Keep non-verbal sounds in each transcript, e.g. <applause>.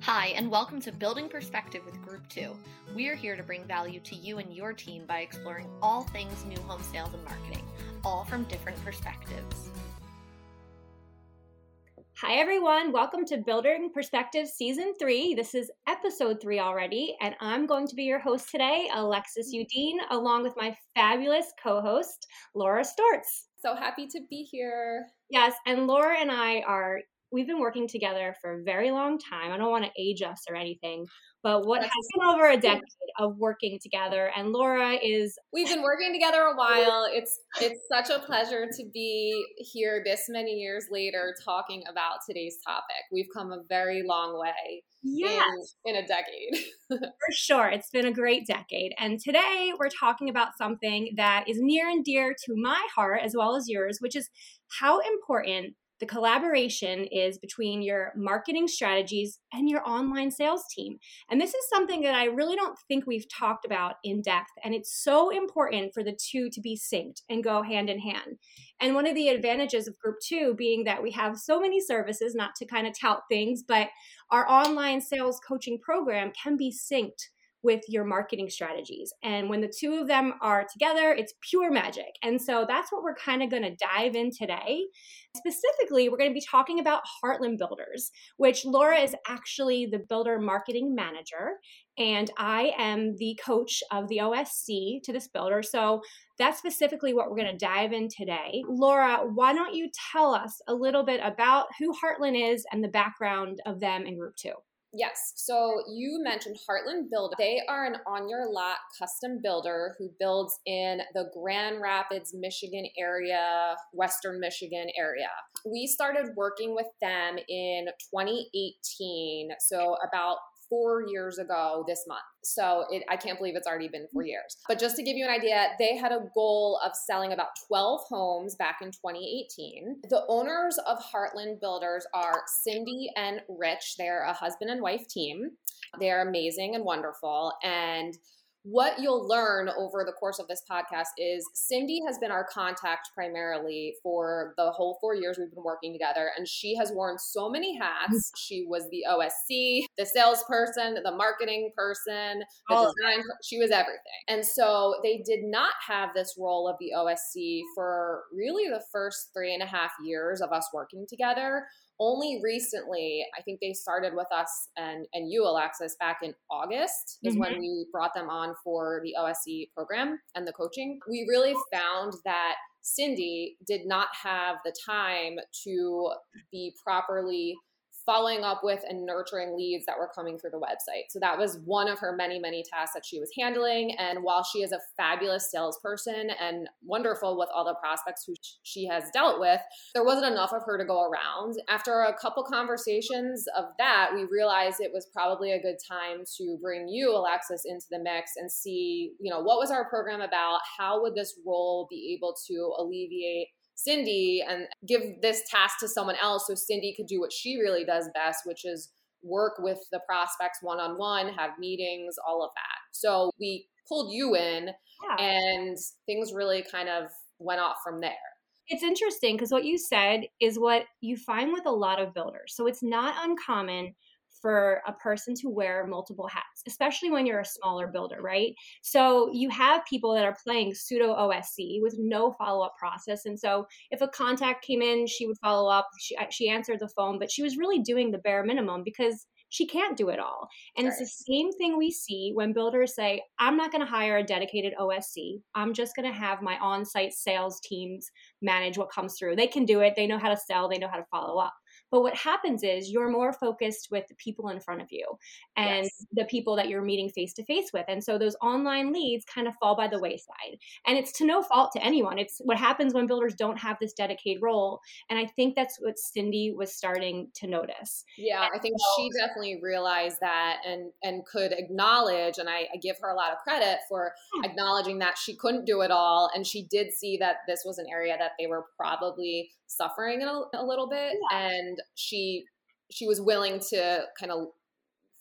Hi, and welcome to Building Perspective with Group 2. We are here to bring value to you and your team by exploring all things new home sales and marketing, all from different perspectives. Hi, everyone. Welcome to Building Perspective Season 3. This is episode 3 already, and I'm going to be your host today, Alexis Udine, along with my fabulous co host, Laura Stortz. So happy to be here. Yes, and Laura and I are we've been working together for a very long time. I don't want to age us or anything, but what has been over a decade of working together. And Laura is We've been working together a while. It's it's such a pleasure to be here this many years later talking about today's topic. We've come a very long way. Yes. In, in a decade. <laughs> For sure. It's been a great decade. And today we're talking about something that is near and dear to my heart as well as yours, which is how important the collaboration is between your marketing strategies and your online sales team. And this is something that I really don't think we've talked about in depth. And it's so important for the two to be synced and go hand in hand. And one of the advantages of Group Two being that we have so many services, not to kind of tout things, but our online sales coaching program can be synced with your marketing strategies. And when the two of them are together, it's pure magic. And so that's what we're kind of going to dive in today. Specifically, we're going to be talking about Heartland Builders, which Laura is actually the builder marketing manager. And I am the coach of the OSC to this builder. So that's specifically what we're going to dive in today. Laura, why don't you tell us a little bit about who Heartland is and the background of them in Group 2? Yes. So you mentioned Heartland Build. They are an on your lot custom builder who builds in the Grand Rapids, Michigan area, Western Michigan area. We started working with them in 2018, so about four years ago this month. So it, I can't believe it's already been four mm. years. But just to give you an idea, they had a goal of selling about 12 homes back in 2018. The owners of Heartland Builders are Cindy and Rich. They're a husband and wife team. They're amazing and wonderful. And what you'll learn over the course of this podcast is Cindy has been our contact primarily for the whole four years we've been working together. And she has worn so many hats. She was the OSC, the salesperson, the marketing person, the design. She was everything. And so they did not have this role of the OSC for really the first three and a half years of us working together only recently, I think they started with us and, and you, Alexis, back in August is mm-hmm. when we brought them on for the OSC program and the coaching. We really found that Cindy did not have the time to be properly following up with and nurturing leads that were coming through the website. So that was one of her many, many tasks that she was handling. And while she is a fabulous salesperson and wonderful with all the prospects who she has dealt with, there wasn't enough of her to go around. After a couple conversations of that, we realized it was probably a good time to bring you, Alexis, into the mix and see, you know, what was our program about? How would this role be able to alleviate Cindy and give this task to someone else so Cindy could do what she really does best, which is work with the prospects one on one, have meetings, all of that. So we pulled you in yeah. and things really kind of went off from there. It's interesting because what you said is what you find with a lot of builders. So it's not uncommon for a person to wear multiple hats, especially when you're a smaller builder, right? So you have people that are playing pseudo OSC with no follow up process. And so if a contact came in, she would follow up, she, uh, she answered the phone, but she was really doing the bare minimum because she can't do it all. And right. it's the same thing we see when builders say, I'm not going to hire a dedicated OSC. I'm just going to have my on site sales teams manage what comes through. They can do it, they know how to sell, they know how to follow up. But what happens is you're more focused with the people in front of you and yes. the people that you're meeting face to face with. And so those online leads kind of fall by the wayside. And it's to no fault to anyone. It's what happens when builders don't have this dedicated role. And I think that's what Cindy was starting to notice. Yeah, and I think so, she definitely realized that and and could acknowledge and I, I give her a lot of credit for yeah. acknowledging that she couldn't do it all and she did see that this was an area that they were probably suffering a, a little bit yeah. and she she was willing to kind of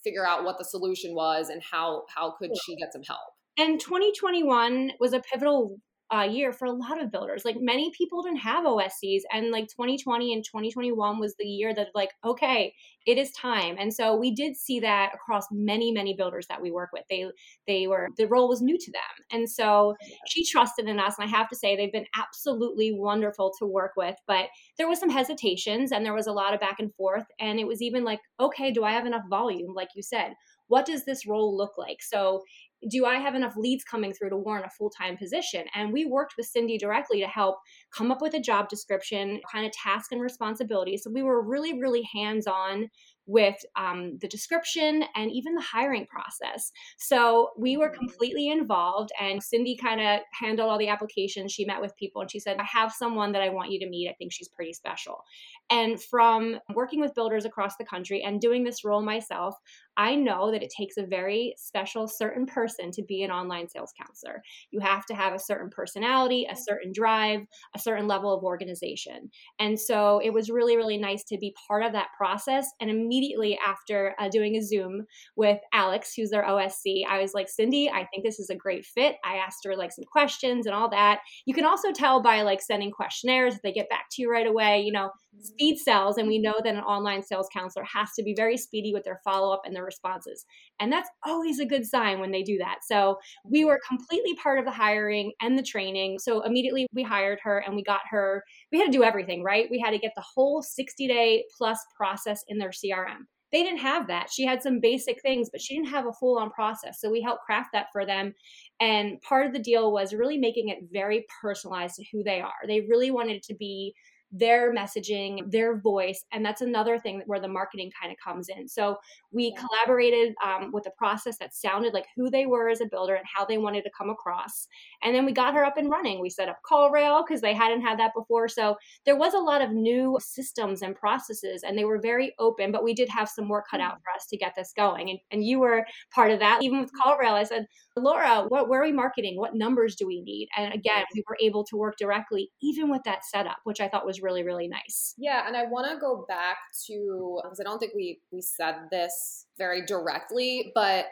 figure out what the solution was and how how could she get some help and 2021 was a pivotal uh, year for a lot of builders. Like many people didn't have OSCs, and like 2020 and 2021 was the year that like okay, it is time. And so we did see that across many many builders that we work with. They they were the role was new to them, and so she trusted in us. And I have to say they've been absolutely wonderful to work with. But there was some hesitations, and there was a lot of back and forth, and it was even like okay, do I have enough volume? Like you said what does this role look like? So do I have enough leads coming through to warrant a full time position? And we worked with Cindy directly to help come up with a job description, kind of task and responsibility. So we were really, really hands on with um, the description and even the hiring process. So we were mm-hmm. completely involved, and Cindy kind of handled all the applications. She met with people and she said, I have someone that I want you to meet. I think she's pretty special. And from working with builders across the country and doing this role myself, I know that it takes a very special, certain person to be an online sales counselor. You have to have a certain personality, a certain drive, a certain level of organization. And so it was really, really nice to be part of that process. And immediately after uh, doing a Zoom with Alex, who's their OSC, I was like, Cindy, I think this is a great fit. I asked her like some questions and all that. You can also tell by like sending questionnaires if they get back to you right away, you know, speed sells. And we know that an online sales counselor has to be very speedy with their follow up and their responses. And that's always a good sign when they do that. So we were completely part of the hiring and the training. So immediately we hired her and we got her, we had to do everything, right? We had to get the whole 60 day plus process in their CRM. They didn't have that. She had some basic things, but she didn't have a full on process. So we helped craft that for them. And part of the deal was really making it very personalized to who they are. They really wanted to be their messaging, their voice. And that's another thing where the marketing kind of comes in. So we yeah. collaborated um, with a process that sounded like who they were as a builder and how they wanted to come across. And then we got her up and running. We set up CallRail because they hadn't had that before. So there was a lot of new systems and processes, and they were very open, but we did have some work cut out mm. for us to get this going. And, and you were part of that. Even with CallRail, I said, Laura, what, where are we marketing? What numbers do we need? And again, we were able to work directly, even with that setup, which I thought was really, really nice. Yeah. And I want to go back to, because I don't think we, we said this very directly, but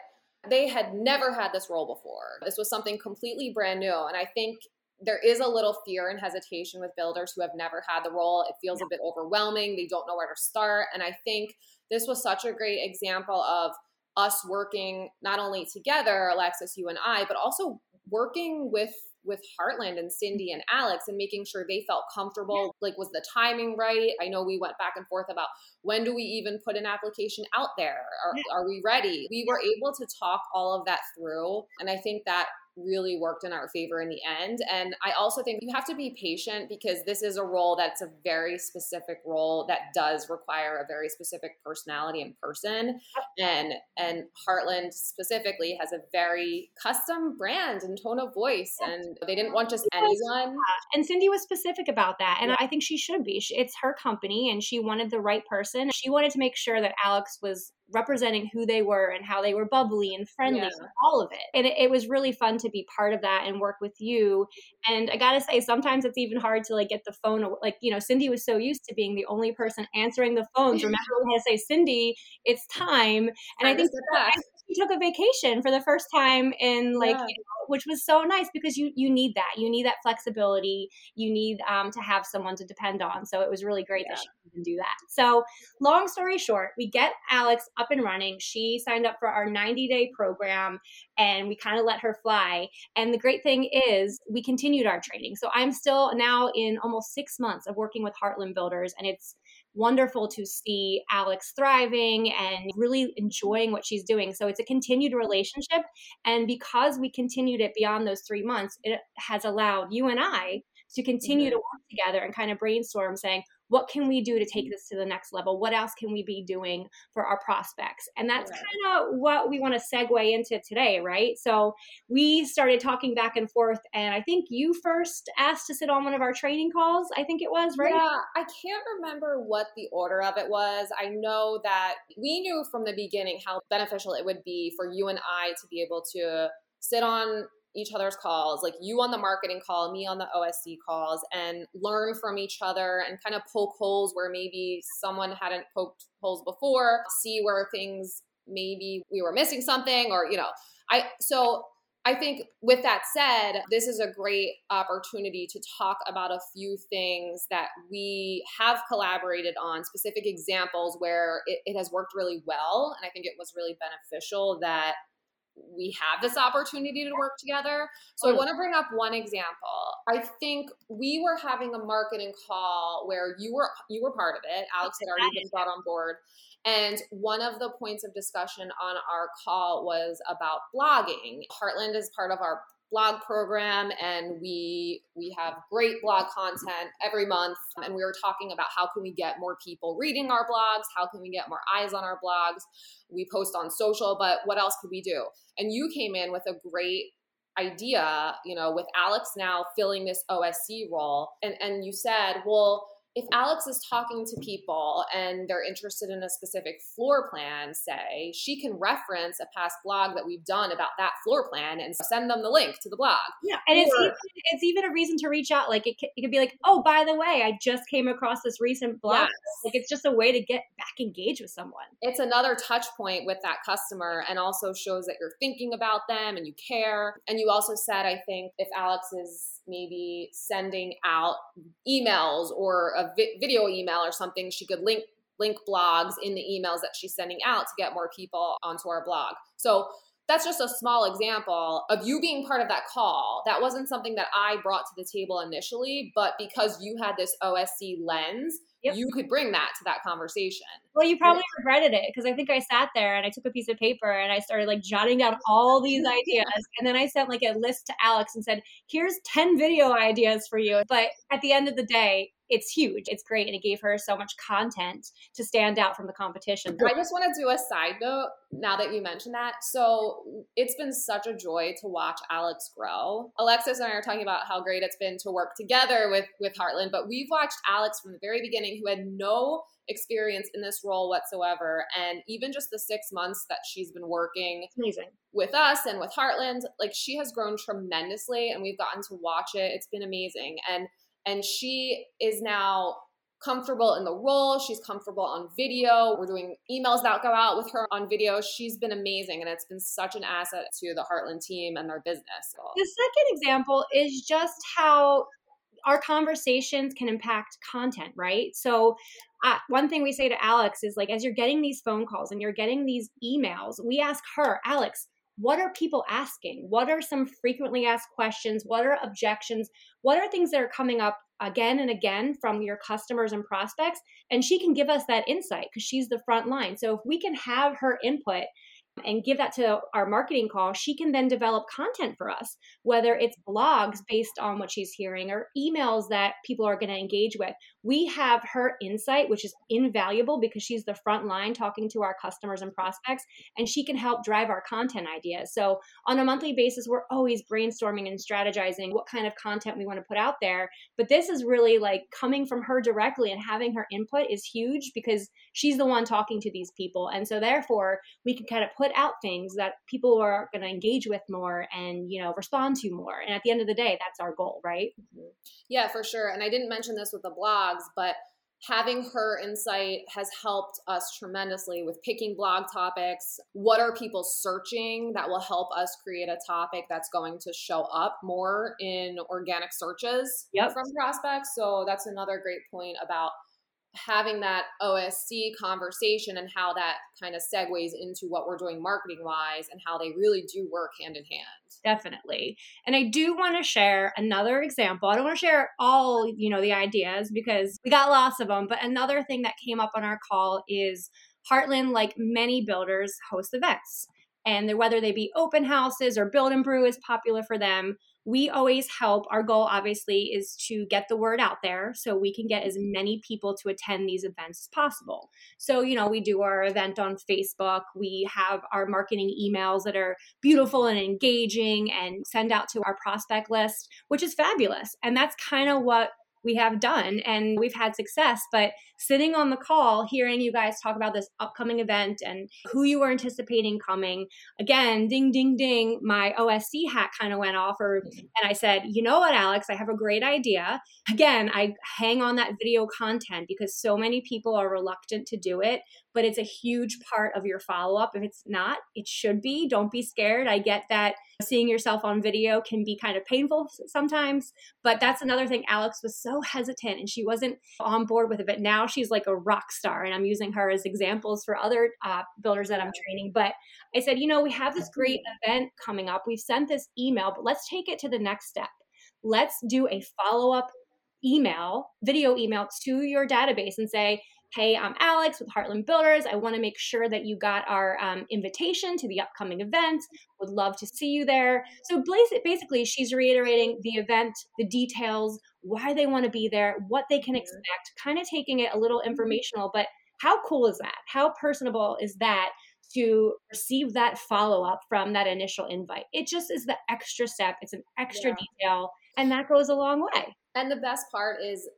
they had never had this role before. This was something completely brand new. And I think there is a little fear and hesitation with builders who have never had the role. It feels yeah. a bit overwhelming. They don't know where to start. And I think this was such a great example of us working not only together, Alexis, you and I, but also working with with Heartland and Cindy mm-hmm. and Alex and making sure they felt comfortable. Like, was the timing right? I know we went back and forth about when do we even put an application out there? Are, are we ready? We were able to talk all of that through. And I think that really worked in our favor in the end. And I also think you have to be patient because this is a role that's a very specific role that does require a very specific personality and person. And and Heartland specifically has a very custom brand and tone of voice. And they didn't want just anyone. And Cindy was specific about that. And yeah. I think she should be. It's her company and she wanted the right person. She wanted to make sure that Alex was representing who they were and how they were bubbly and friendly yeah. all of it. And it, it, was really fun to be part of that and work with you. And I gotta say, sometimes it's even hard to like get the phone. Like you know, Cindy was so used to being the only person answering the phones. <laughs> Remember, we had to say, "Cindy, it's time." And I think took a vacation for the first time in like yeah. you know, which was so nice because you you need that. You need that flexibility. You need um, to have someone to depend on. So it was really great yeah. that she can do that. So long story short we get alex up and running. She signed up for our 90 day program and we kind of let her fly. And the great thing is we continued our training. So i'm still now in almost six months of working with heartland builders and it's wonderful to see Alex thriving and really enjoying what she's doing. So it's a continued relationship. And because we continued it beyond those three months, it has allowed you and I to continue mm-hmm. to work together and kind of brainstorm saying, what can we do to take mm-hmm. this to the next level? What else can we be doing for our prospects? And that's right. kind of what we want to segue into today, right? So we started talking back and forth, and I think you first asked to sit on one of our training calls. I think it was, right? Yeah, I can't remember what the order of it was. I know that we knew from the beginning how beneficial it would be for you and I to be able to sit on each other's calls, like you on the marketing call, me on the OSC calls, and learn from each other and kind of poke holes where maybe someone hadn't poked holes before, see where things maybe we were missing something or, you know, I, so I think with that said, this is a great opportunity to talk about a few things that we have collaborated on, specific examples where it, it has worked really well. And I think it was really beneficial that we have this opportunity to work together. So I hmm. want to bring up one example. I think we were having a marketing call where you were you were part of it. Alex had already been brought on board. And one of the points of discussion on our call was about blogging. Heartland is part of our blog program and we we have great blog content every month. And we were talking about how can we get more people reading our blogs? How can we get more eyes on our blogs? We post on social but what else could we do? And you came in with a great idea you know with alex now filling this osc role. And and you said well if Alex is talking to people and they're interested in a specific floor plan, say, she can reference a past blog that we've done about that floor plan and send them the link to the blog. Yeah, and or, it's even, it's even a reason to reach out. Like it, it could be like, oh, by the way, I just came across this recent blog. Yes. Like it's just a way to get back engaged with someone. It's another touch point with that customer, and also shows that you're thinking about them and you care. And you also said, I think, if Alex is maybe sending out emails or a vi- video email or something. She could link link blogs in the emails that she's sending out to get more people onto our blog. So that's just a small example of you being part of that call. That wasn't something that I brought to the table initially, but because you had this OSC lens, yep. you could bring that to that conversation. Well, you probably yeah. regretted it because I think I sat there and I took a piece of paper and I started like jotting down all these <laughs> ideas. And then I sent like a list to Alex and said, here's 10 video ideas for you. But at the end of the day, it's huge. It's great. And it gave her so much content to stand out from the competition. I just want to do a side note now that you mentioned that. So it's been such a joy to watch Alex grow. Alexis and I are talking about how great it's been to work together with, with Heartland, but we've watched Alex from the very beginning who had no experience in this role whatsoever. And even just the six months that she's been working amazing with us and with Heartland, like she has grown tremendously and we've gotten to watch it. It's been amazing. And and she is now comfortable in the role. She's comfortable on video. We're doing emails that go out with her on video. She's been amazing and it's been such an asset to the Heartland team and their business. The second example is just how our conversations can impact content, right? So, uh, one thing we say to Alex is like, as you're getting these phone calls and you're getting these emails, we ask her, Alex, what are people asking? What are some frequently asked questions? What are objections? What are things that are coming up again and again from your customers and prospects? And she can give us that insight because she's the front line. So if we can have her input and give that to our marketing call, she can then develop content for us, whether it's blogs based on what she's hearing or emails that people are going to engage with. We have her insight, which is invaluable because she's the front line talking to our customers and prospects, and she can help drive our content ideas. So, on a monthly basis, we're always brainstorming and strategizing what kind of content we want to put out there. But this is really like coming from her directly and having her input is huge because she's the one talking to these people. And so, therefore, we can kind of put out things that people are going to engage with more and you know respond to more and at the end of the day that's our goal right mm-hmm. yeah for sure and i didn't mention this with the blogs but having her insight has helped us tremendously with picking blog topics. What are people searching that will help us create a topic that's going to show up more in organic searches yep. from prospects? So that's another great point about having that OSC conversation and how that kind of segues into what we're doing marketing wise and how they really do work hand in hand. Definitely. And I do want to share another example. I don't want to share all, you know, the ideas because we got lots of them, but another thing that came up on our call is Heartland like many builders host events. And whether they be open houses or build and brew is popular for them, we always help. Our goal, obviously, is to get the word out there so we can get as many people to attend these events as possible. So, you know, we do our event on Facebook, we have our marketing emails that are beautiful and engaging and send out to our prospect list, which is fabulous. And that's kind of what we have done and we've had success. But sitting on the call, hearing you guys talk about this upcoming event and who you were anticipating coming, again, ding, ding, ding, my OSC hat kind of went off. Or, mm-hmm. and I said, you know what, Alex, I have a great idea. Again, I hang on that video content because so many people are reluctant to do it but it's a huge part of your follow up. If it's not, it should be. Don't be scared. I get that seeing yourself on video can be kind of painful sometimes, but that's another thing. Alex was so hesitant and she wasn't on board with it, but now she's like a rock star. And I'm using her as examples for other uh, builders that I'm training. But I said, you know, we have this great event coming up. We've sent this email, but let's take it to the next step. Let's do a follow up email, video email to your database and say, Hey, I'm Alex with Heartland Builders. I want to make sure that you got our um, invitation to the upcoming event. Would love to see you there. So basically, she's reiterating the event, the details, why they want to be there, what they can expect, kind of taking it a little mm-hmm. informational. But how cool is that? How personable is that? to receive that follow up from that initial invite. It just is the extra step, it's an extra yeah. detail, and that goes a long way. And the best part is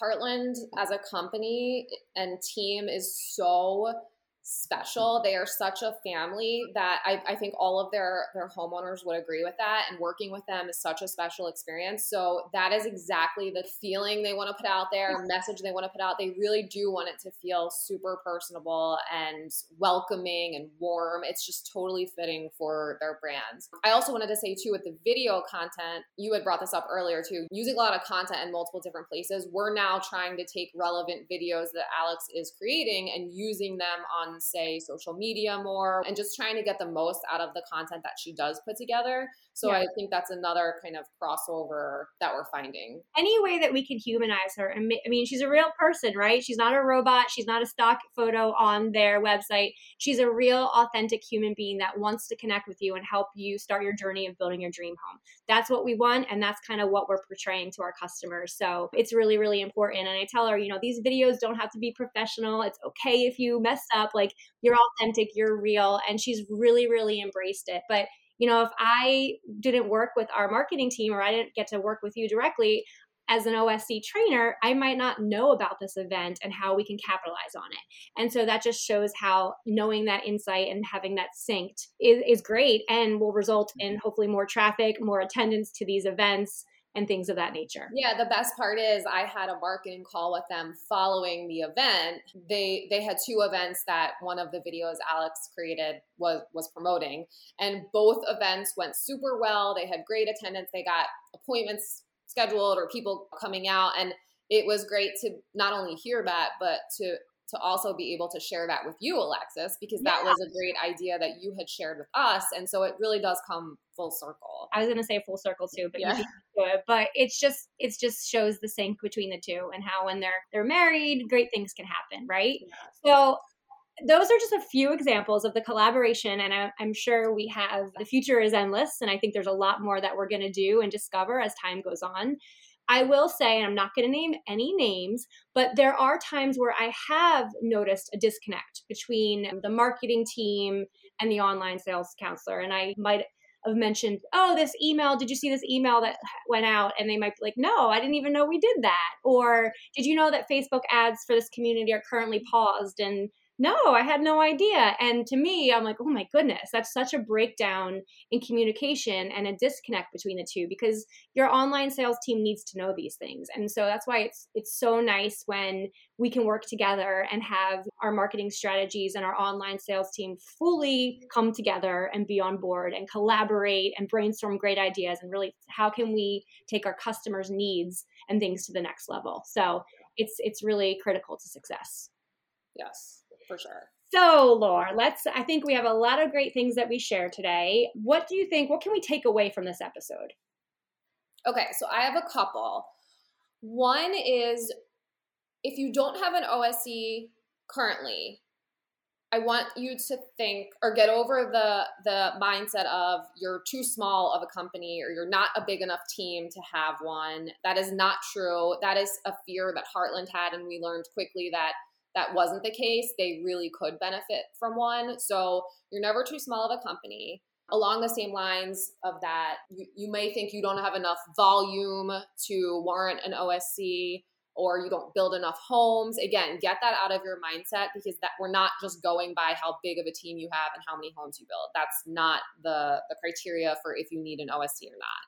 Heartland as a company and team is so special. They are such a family that I, I, think all of their their homeowners would agree with that. And working with them is such a special experience. So that is exactly the feeling they want to put out there, message they want to put out. They really do want it to feel super personable and welcoming and warm. It's just totally fitting for their brands. I also wanted to say too with the video content, you had brought this up earlier too, using a lot of content in multiple different places. We're now trying to take relevant videos that Alex is creating and using them on say, social media more and just trying to get the most out of the content that she does put together. So yeah. I think that's another kind of crossover that we're finding. Any way that we can humanize her. I mean, she's a real person, right? She's not a robot. She's not a stock photo on their website. She's a real, authentic human being that wants to connect with you and help you start your journey of building your dream home. That's what we want. And that's kind of what we're portraying to our customers. So it's really, really important. And I tell her, you know, these videos don't have to be professional. It's okay if you mess up. Like you're authentic, you're real. And she's really, really embraced it. But you know, if I didn't work with our marketing team or I didn't get to work with you directly as an OSC trainer, I might not know about this event and how we can capitalize on it. And so that just shows how knowing that insight and having that synced is, is great and will result in mm-hmm. hopefully more traffic, more attendance to these events, and things of that nature. Yeah, the best part is I had a marketing call with them following the event. They they had two events that one of the videos Alex created was was promoting and both events went super well. They had great attendance. They got appointments scheduled or people coming out and it was great to not only hear that but to to also be able to share that with you, Alexis, because that yeah. was a great idea that you had shared with us. And so it really does come full circle. I was going to say full circle too, but yeah. it. But it's just it's just shows the sync between the two and how when they're they're married, great things can happen, right? Yeah. So those are just a few examples of the collaboration and I, am sure we have the future is endless and i think there's a lot more that we're going to do and discover as time goes on I will say, and I'm not going to name any names, but there are times where I have noticed a disconnect between the marketing team and the online sales counselor. And I might have mentioned, oh, this email, did you see this email that went out? And they might be like, no, I didn't even know we did that. Or did you know that Facebook ads for this community are currently paused? And no, I had no idea. And to me, I'm like, oh my goodness, that's such a breakdown in communication and a disconnect between the two because your online sales team needs to know these things. And so that's why it's it's so nice when we can work together and have our marketing strategies and our online sales team fully come together and be on board and collaborate and brainstorm great ideas and really how can we take our customers' needs and things to the next level. So it's it's really critical to success. Yes for sure. So, Laura, let's. I think we have a lot of great things that we share today. What do you think? What can we take away from this episode? Okay, so I have a couple. One is if you don't have an OSC currently, I want you to think or get over the the mindset of you're too small of a company or you're not a big enough team to have one. That is not true. That is a fear that Heartland had and we learned quickly that that wasn't the case, they really could benefit from one. So you're never too small of a company. along the same lines of that, you, you may think you don't have enough volume to warrant an OSC or you don't build enough homes. Again, get that out of your mindset because that we're not just going by how big of a team you have and how many homes you build. That's not the the criteria for if you need an OSC or not.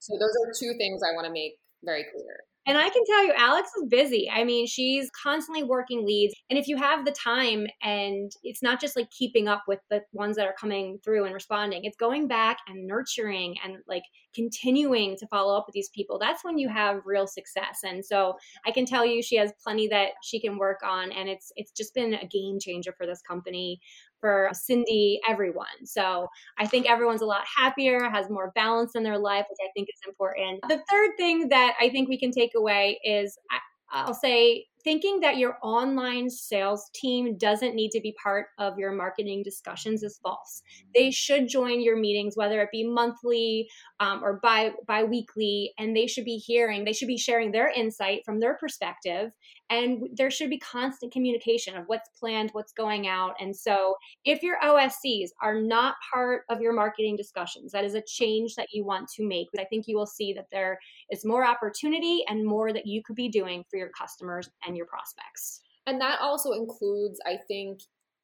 So those are two things I want to make very clear. And I can tell you, Alex is busy. I mean, she's constantly working leads. And if you have the time, and it's not just like keeping up with the ones that are coming through and responding, it's going back and nurturing and like continuing to follow up with these people. That's when you have real success. And so I can tell you, she has plenty that she can work on. And it's it's just been a game changer for this company for Cindy, everyone. So I think everyone's a lot happier, has more balance in their life, which I think is important. The third thing that I think we can take away is I'll say thinking that your online sales team doesn't need to be part of your marketing discussions is false. They should join your meetings, whether it be monthly um, or bi bi-weekly, and they should be hearing, they should be sharing their insight from their perspective, and there should be constant communication of what's planned, what's going out. And so, if your OSCs are not part of your marketing discussions, that is a change that you want to make. But I think you will see that there is more opportunity and more that you could be doing for your customers and your prospects. And that also includes, I think,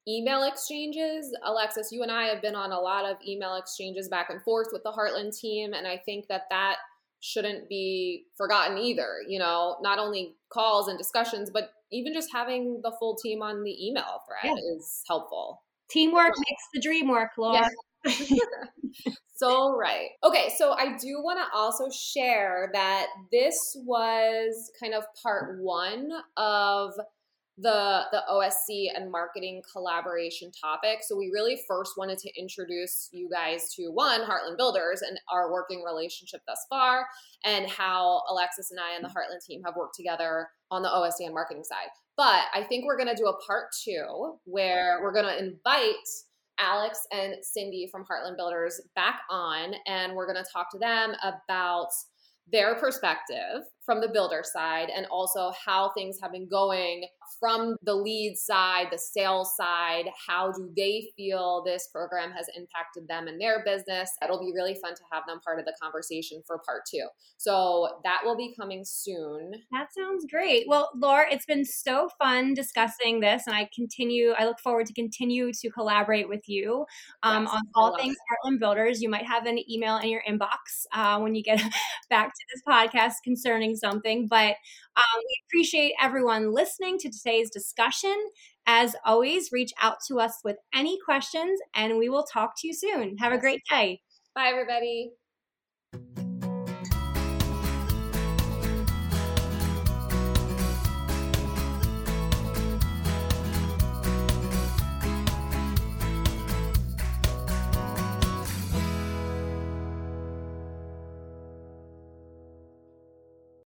email exchanges. Alexis, you and I have been on a lot of email exchanges back and forth with the Heartland team. And I think that that shouldn't be forgotten either. You know, not only calls and discussions, but even just having the full team on the email thread yeah. is helpful. Teamwork makes the dream work, Laura. <laughs> so right. Okay, so I do want to also share that this was kind of part one of the the OSC and marketing collaboration topic. So we really first wanted to introduce you guys to one Heartland Builders and our working relationship thus far, and how Alexis and I and the Heartland team have worked together on the OSC and marketing side. But I think we're going to do a part two where we're going to invite Alex and Cindy from Heartland Builders back on, and we're going to talk to them about their perspective from the builder side and also how things have been going from the lead side, the sales side. How do they feel this program has impacted them and their business? It'll be really fun to have them part of the conversation for part two. So that will be coming soon. That sounds great. Well, Laura, it's been so fun discussing this, and I continue, I look forward to continue to collaborate with you um, yes, on all things Heartland Builders. You might have an email in your inbox uh, when you get <laughs> back to this podcast concerning something. But um, we appreciate everyone listening to today's discussion. As always, reach out to us with any questions and we will talk to you soon. Have a great day. Bye, everybody.